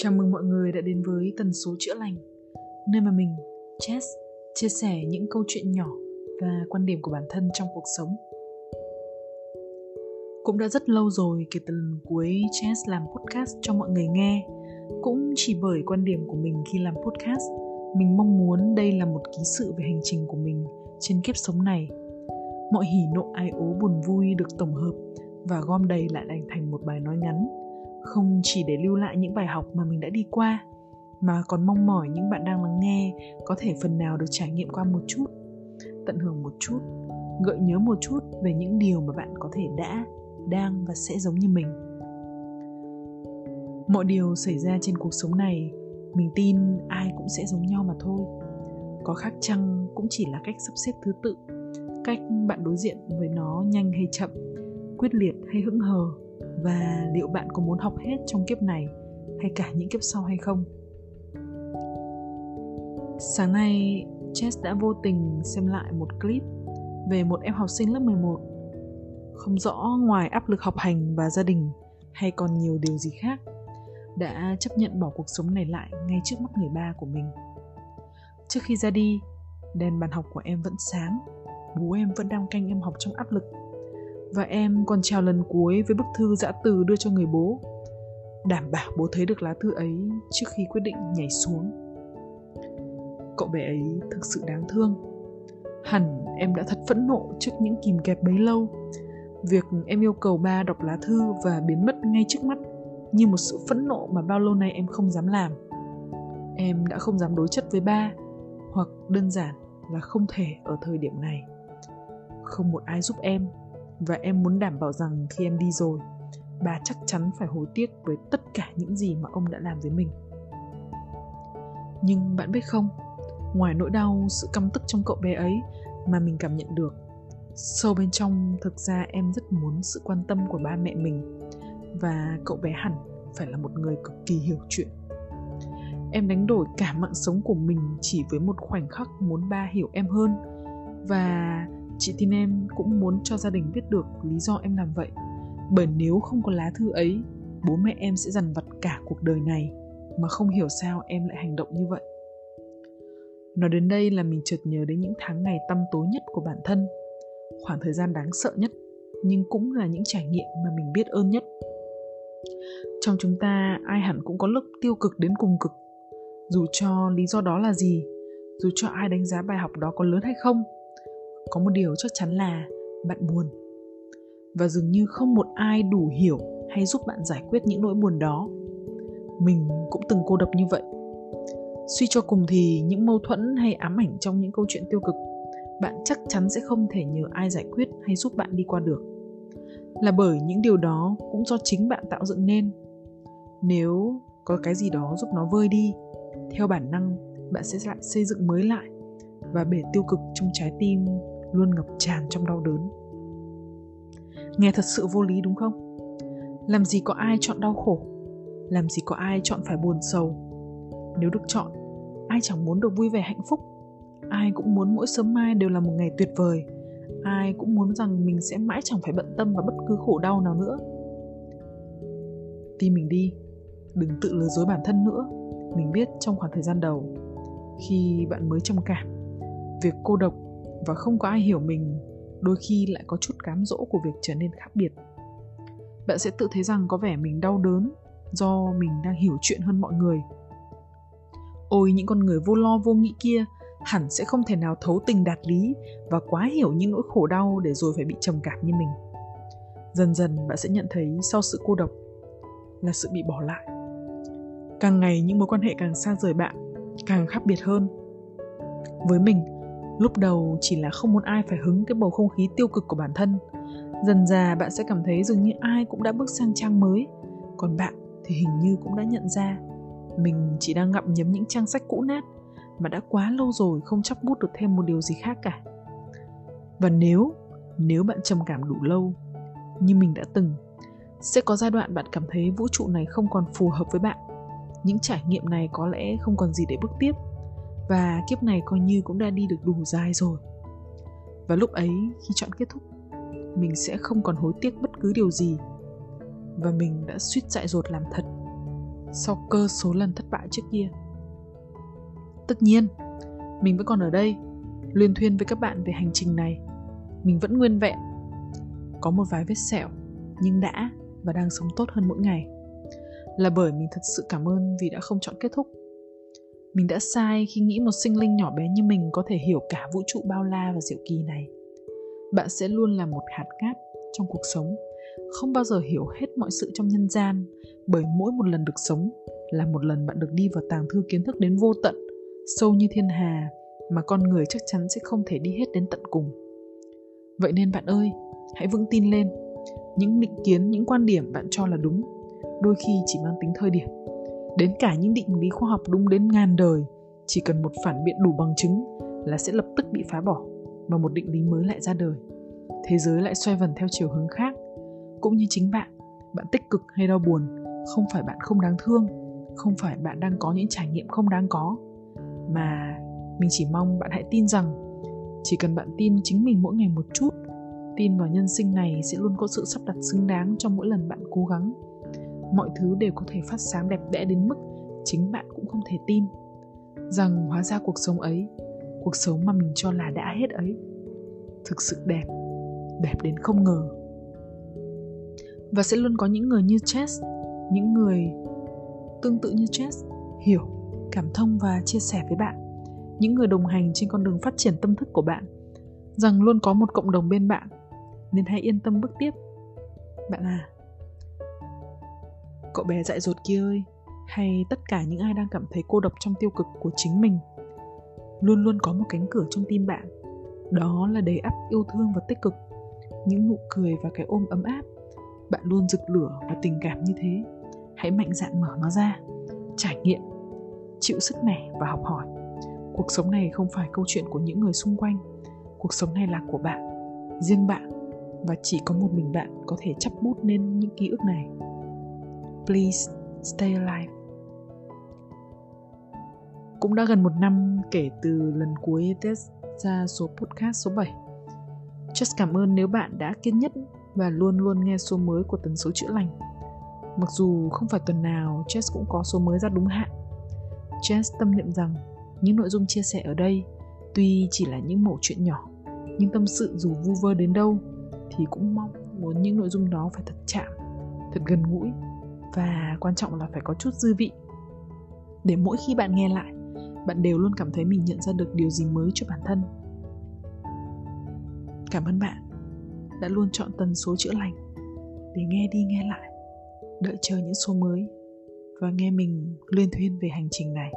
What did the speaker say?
Chào mừng mọi người đã đến với tần số chữa lành, nơi mà mình, Chess, chia sẻ những câu chuyện nhỏ và quan điểm của bản thân trong cuộc sống. Cũng đã rất lâu rồi kể từ lần cuối Chess làm podcast cho mọi người nghe. Cũng chỉ bởi quan điểm của mình khi làm podcast, mình mong muốn đây là một ký sự về hành trình của mình trên kiếp sống này. Mọi hỉ nộ ai ố buồn vui được tổng hợp và gom đầy lại thành thành một bài nói ngắn không chỉ để lưu lại những bài học mà mình đã đi qua, mà còn mong mỏi những bạn đang lắng nghe có thể phần nào được trải nghiệm qua một chút, tận hưởng một chút, gợi nhớ một chút về những điều mà bạn có thể đã, đang và sẽ giống như mình. Mọi điều xảy ra trên cuộc sống này, mình tin ai cũng sẽ giống nhau mà thôi. Có khác chăng cũng chỉ là cách sắp xếp thứ tự, cách bạn đối diện với nó nhanh hay chậm, quyết liệt hay hững hờ và liệu bạn có muốn học hết trong kiếp này hay cả những kiếp sau hay không? Sáng nay Jess đã vô tình xem lại một clip về một em học sinh lớp 11 không rõ ngoài áp lực học hành và gia đình hay còn nhiều điều gì khác, đã chấp nhận bỏ cuộc sống này lại ngay trước mắt người ba của mình. Trước khi ra đi, đèn bàn học của em vẫn sáng, bố em vẫn đang canh em học trong áp lực và em còn chào lần cuối với bức thư dã từ đưa cho người bố. Đảm bảo bố thấy được lá thư ấy trước khi quyết định nhảy xuống. Cậu bé ấy thực sự đáng thương. Hẳn em đã thật phẫn nộ trước những kìm kẹp bấy lâu. Việc em yêu cầu ba đọc lá thư và biến mất ngay trước mắt như một sự phẫn nộ mà bao lâu nay em không dám làm. Em đã không dám đối chất với ba, hoặc đơn giản là không thể ở thời điểm này. Không một ai giúp em và em muốn đảm bảo rằng khi em đi rồi, bà chắc chắn phải hối tiếc với tất cả những gì mà ông đã làm với mình. Nhưng bạn biết không, ngoài nỗi đau, sự căm tức trong cậu bé ấy mà mình cảm nhận được, sâu bên trong thực ra em rất muốn sự quan tâm của ba mẹ mình. Và cậu bé hẳn phải là một người cực kỳ hiểu chuyện. Em đánh đổi cả mạng sống của mình chỉ với một khoảnh khắc muốn ba hiểu em hơn. Và chị tin em cũng muốn cho gia đình biết được lý do em làm vậy. Bởi nếu không có lá thư ấy, bố mẹ em sẽ dằn vặt cả cuộc đời này mà không hiểu sao em lại hành động như vậy. Nói đến đây là mình chợt nhớ đến những tháng ngày tăm tối nhất của bản thân. Khoảng thời gian đáng sợ nhất, nhưng cũng là những trải nghiệm mà mình biết ơn nhất. Trong chúng ta, ai hẳn cũng có lúc tiêu cực đến cùng cực. Dù cho lý do đó là gì, dù cho ai đánh giá bài học đó có lớn hay không có một điều chắc chắn là bạn buồn. Và dường như không một ai đủ hiểu hay giúp bạn giải quyết những nỗi buồn đó. Mình cũng từng cô độc như vậy. Suy cho cùng thì những mâu thuẫn hay ám ảnh trong những câu chuyện tiêu cực, bạn chắc chắn sẽ không thể nhờ ai giải quyết hay giúp bạn đi qua được. Là bởi những điều đó cũng do chính bạn tạo dựng nên. Nếu có cái gì đó giúp nó vơi đi, theo bản năng bạn sẽ lại xây dựng mới lại và bể tiêu cực trong trái tim luôn ngập tràn trong đau đớn. Nghe thật sự vô lý đúng không? Làm gì có ai chọn đau khổ? Làm gì có ai chọn phải buồn sầu? Nếu được chọn, ai chẳng muốn được vui vẻ hạnh phúc? Ai cũng muốn mỗi sớm mai đều là một ngày tuyệt vời. Ai cũng muốn rằng mình sẽ mãi chẳng phải bận tâm vào bất cứ khổ đau nào nữa. Tin mình đi, đừng tự lừa dối bản thân nữa. Mình biết trong khoảng thời gian đầu, khi bạn mới trầm cảm, việc cô độc và không có ai hiểu mình, đôi khi lại có chút cám dỗ của việc trở nên khác biệt. Bạn sẽ tự thấy rằng có vẻ mình đau đớn do mình đang hiểu chuyện hơn mọi người. Ôi, những con người vô lo vô nghĩ kia hẳn sẽ không thể nào thấu tình đạt lý và quá hiểu những nỗi khổ đau để rồi phải bị trầm cảm như mình. Dần dần, bạn sẽ nhận thấy sau sự cô độc là sự bị bỏ lại. Càng ngày, những mối quan hệ càng xa rời bạn, càng khác biệt hơn. Với mình lúc đầu chỉ là không muốn ai phải hứng cái bầu không khí tiêu cực của bản thân. Dần già bạn sẽ cảm thấy dường như ai cũng đã bước sang trang mới. Còn bạn thì hình như cũng đã nhận ra. Mình chỉ đang ngậm nhấm những trang sách cũ nát mà đã quá lâu rồi không chấp bút được thêm một điều gì khác cả. Và nếu nếu bạn trầm cảm đủ lâu, như mình đã từng, sẽ có giai đoạn bạn cảm thấy vũ trụ này không còn phù hợp với bạn. Những trải nghiệm này có lẽ không còn gì để bước tiếp và kiếp này coi như cũng đã đi được đủ dài rồi và lúc ấy khi chọn kết thúc mình sẽ không còn hối tiếc bất cứ điều gì và mình đã suýt dại dột làm thật sau cơ số lần thất bại trước kia. Tất nhiên, mình vẫn còn ở đây, luyên thuyên với các bạn về hành trình này. Mình vẫn nguyên vẹn. Có một vài vết sẹo, nhưng đã và đang sống tốt hơn mỗi ngày. Là bởi mình thật sự cảm ơn vì đã không chọn kết thúc. Mình đã sai khi nghĩ một sinh linh nhỏ bé như mình có thể hiểu cả vũ trụ bao la và diệu kỳ này. Bạn sẽ luôn là một hạt cát trong cuộc sống, không bao giờ hiểu hết mọi sự trong nhân gian, bởi mỗi một lần được sống là một lần bạn được đi vào tàng thư kiến thức đến vô tận, sâu như thiên hà mà con người chắc chắn sẽ không thể đi hết đến tận cùng. Vậy nên bạn ơi, hãy vững tin lên. Những định kiến, những quan điểm bạn cho là đúng, đôi khi chỉ mang tính thời điểm. Đến cả những định lý khoa học đúng đến ngàn đời, chỉ cần một phản biện đủ bằng chứng là sẽ lập tức bị phá bỏ và một định lý mới lại ra đời. Thế giới lại xoay vần theo chiều hướng khác. Cũng như chính bạn, bạn tích cực hay đau buồn, không phải bạn không đáng thương, không phải bạn đang có những trải nghiệm không đáng có, mà mình chỉ mong bạn hãy tin rằng chỉ cần bạn tin chính mình mỗi ngày một chút tin vào nhân sinh này sẽ luôn có sự sắp đặt xứng đáng trong mỗi lần bạn cố gắng mọi thứ đều có thể phát sáng đẹp đẽ đến mức chính bạn cũng không thể tin. Rằng hóa ra cuộc sống ấy, cuộc sống mà mình cho là đã hết ấy, thực sự đẹp đẹp đến không ngờ. Và sẽ luôn có những người như Chess, những người tương tự như Chess, hiểu, cảm thông và chia sẻ với bạn. Những người đồng hành trên con đường phát triển tâm thức của bạn. Rằng luôn có một cộng đồng bên bạn, nên hãy yên tâm bước tiếp. Bạn à cậu bé dại dột kia ơi, hay tất cả những ai đang cảm thấy cô độc trong tiêu cực của chính mình? Luôn luôn có một cánh cửa trong tim bạn. Đó là đầy ắp yêu thương và tích cực, những nụ cười và cái ôm ấm áp. Bạn luôn rực lửa và tình cảm như thế. Hãy mạnh dạn mở nó ra. Trải nghiệm. Chịu sức mẻ và học hỏi. Cuộc sống này không phải câu chuyện của những người xung quanh. Cuộc sống này là của bạn, riêng bạn. Và chỉ có một mình bạn có thể chắp bút nên những ký ức này please stay alive cũng đã gần một năm kể từ lần cuối test ra số podcast số 7 Just cảm ơn nếu bạn đã kiên nhẫn và luôn luôn nghe số mới của tần số chữa lành. Mặc dù không phải tuần nào Jess cũng có số mới ra đúng hạn. Jess tâm niệm rằng những nội dung chia sẻ ở đây tuy chỉ là những mẩu chuyện nhỏ, nhưng tâm sự dù vu vơ đến đâu thì cũng mong muốn những nội dung đó phải thật chạm, thật gần gũi và quan trọng là phải có chút dư vị. Để mỗi khi bạn nghe lại, bạn đều luôn cảm thấy mình nhận ra được điều gì mới cho bản thân. Cảm ơn bạn đã luôn chọn tần số chữa lành để nghe đi nghe lại, đợi chờ những số mới và nghe mình luyên thuyên về hành trình này.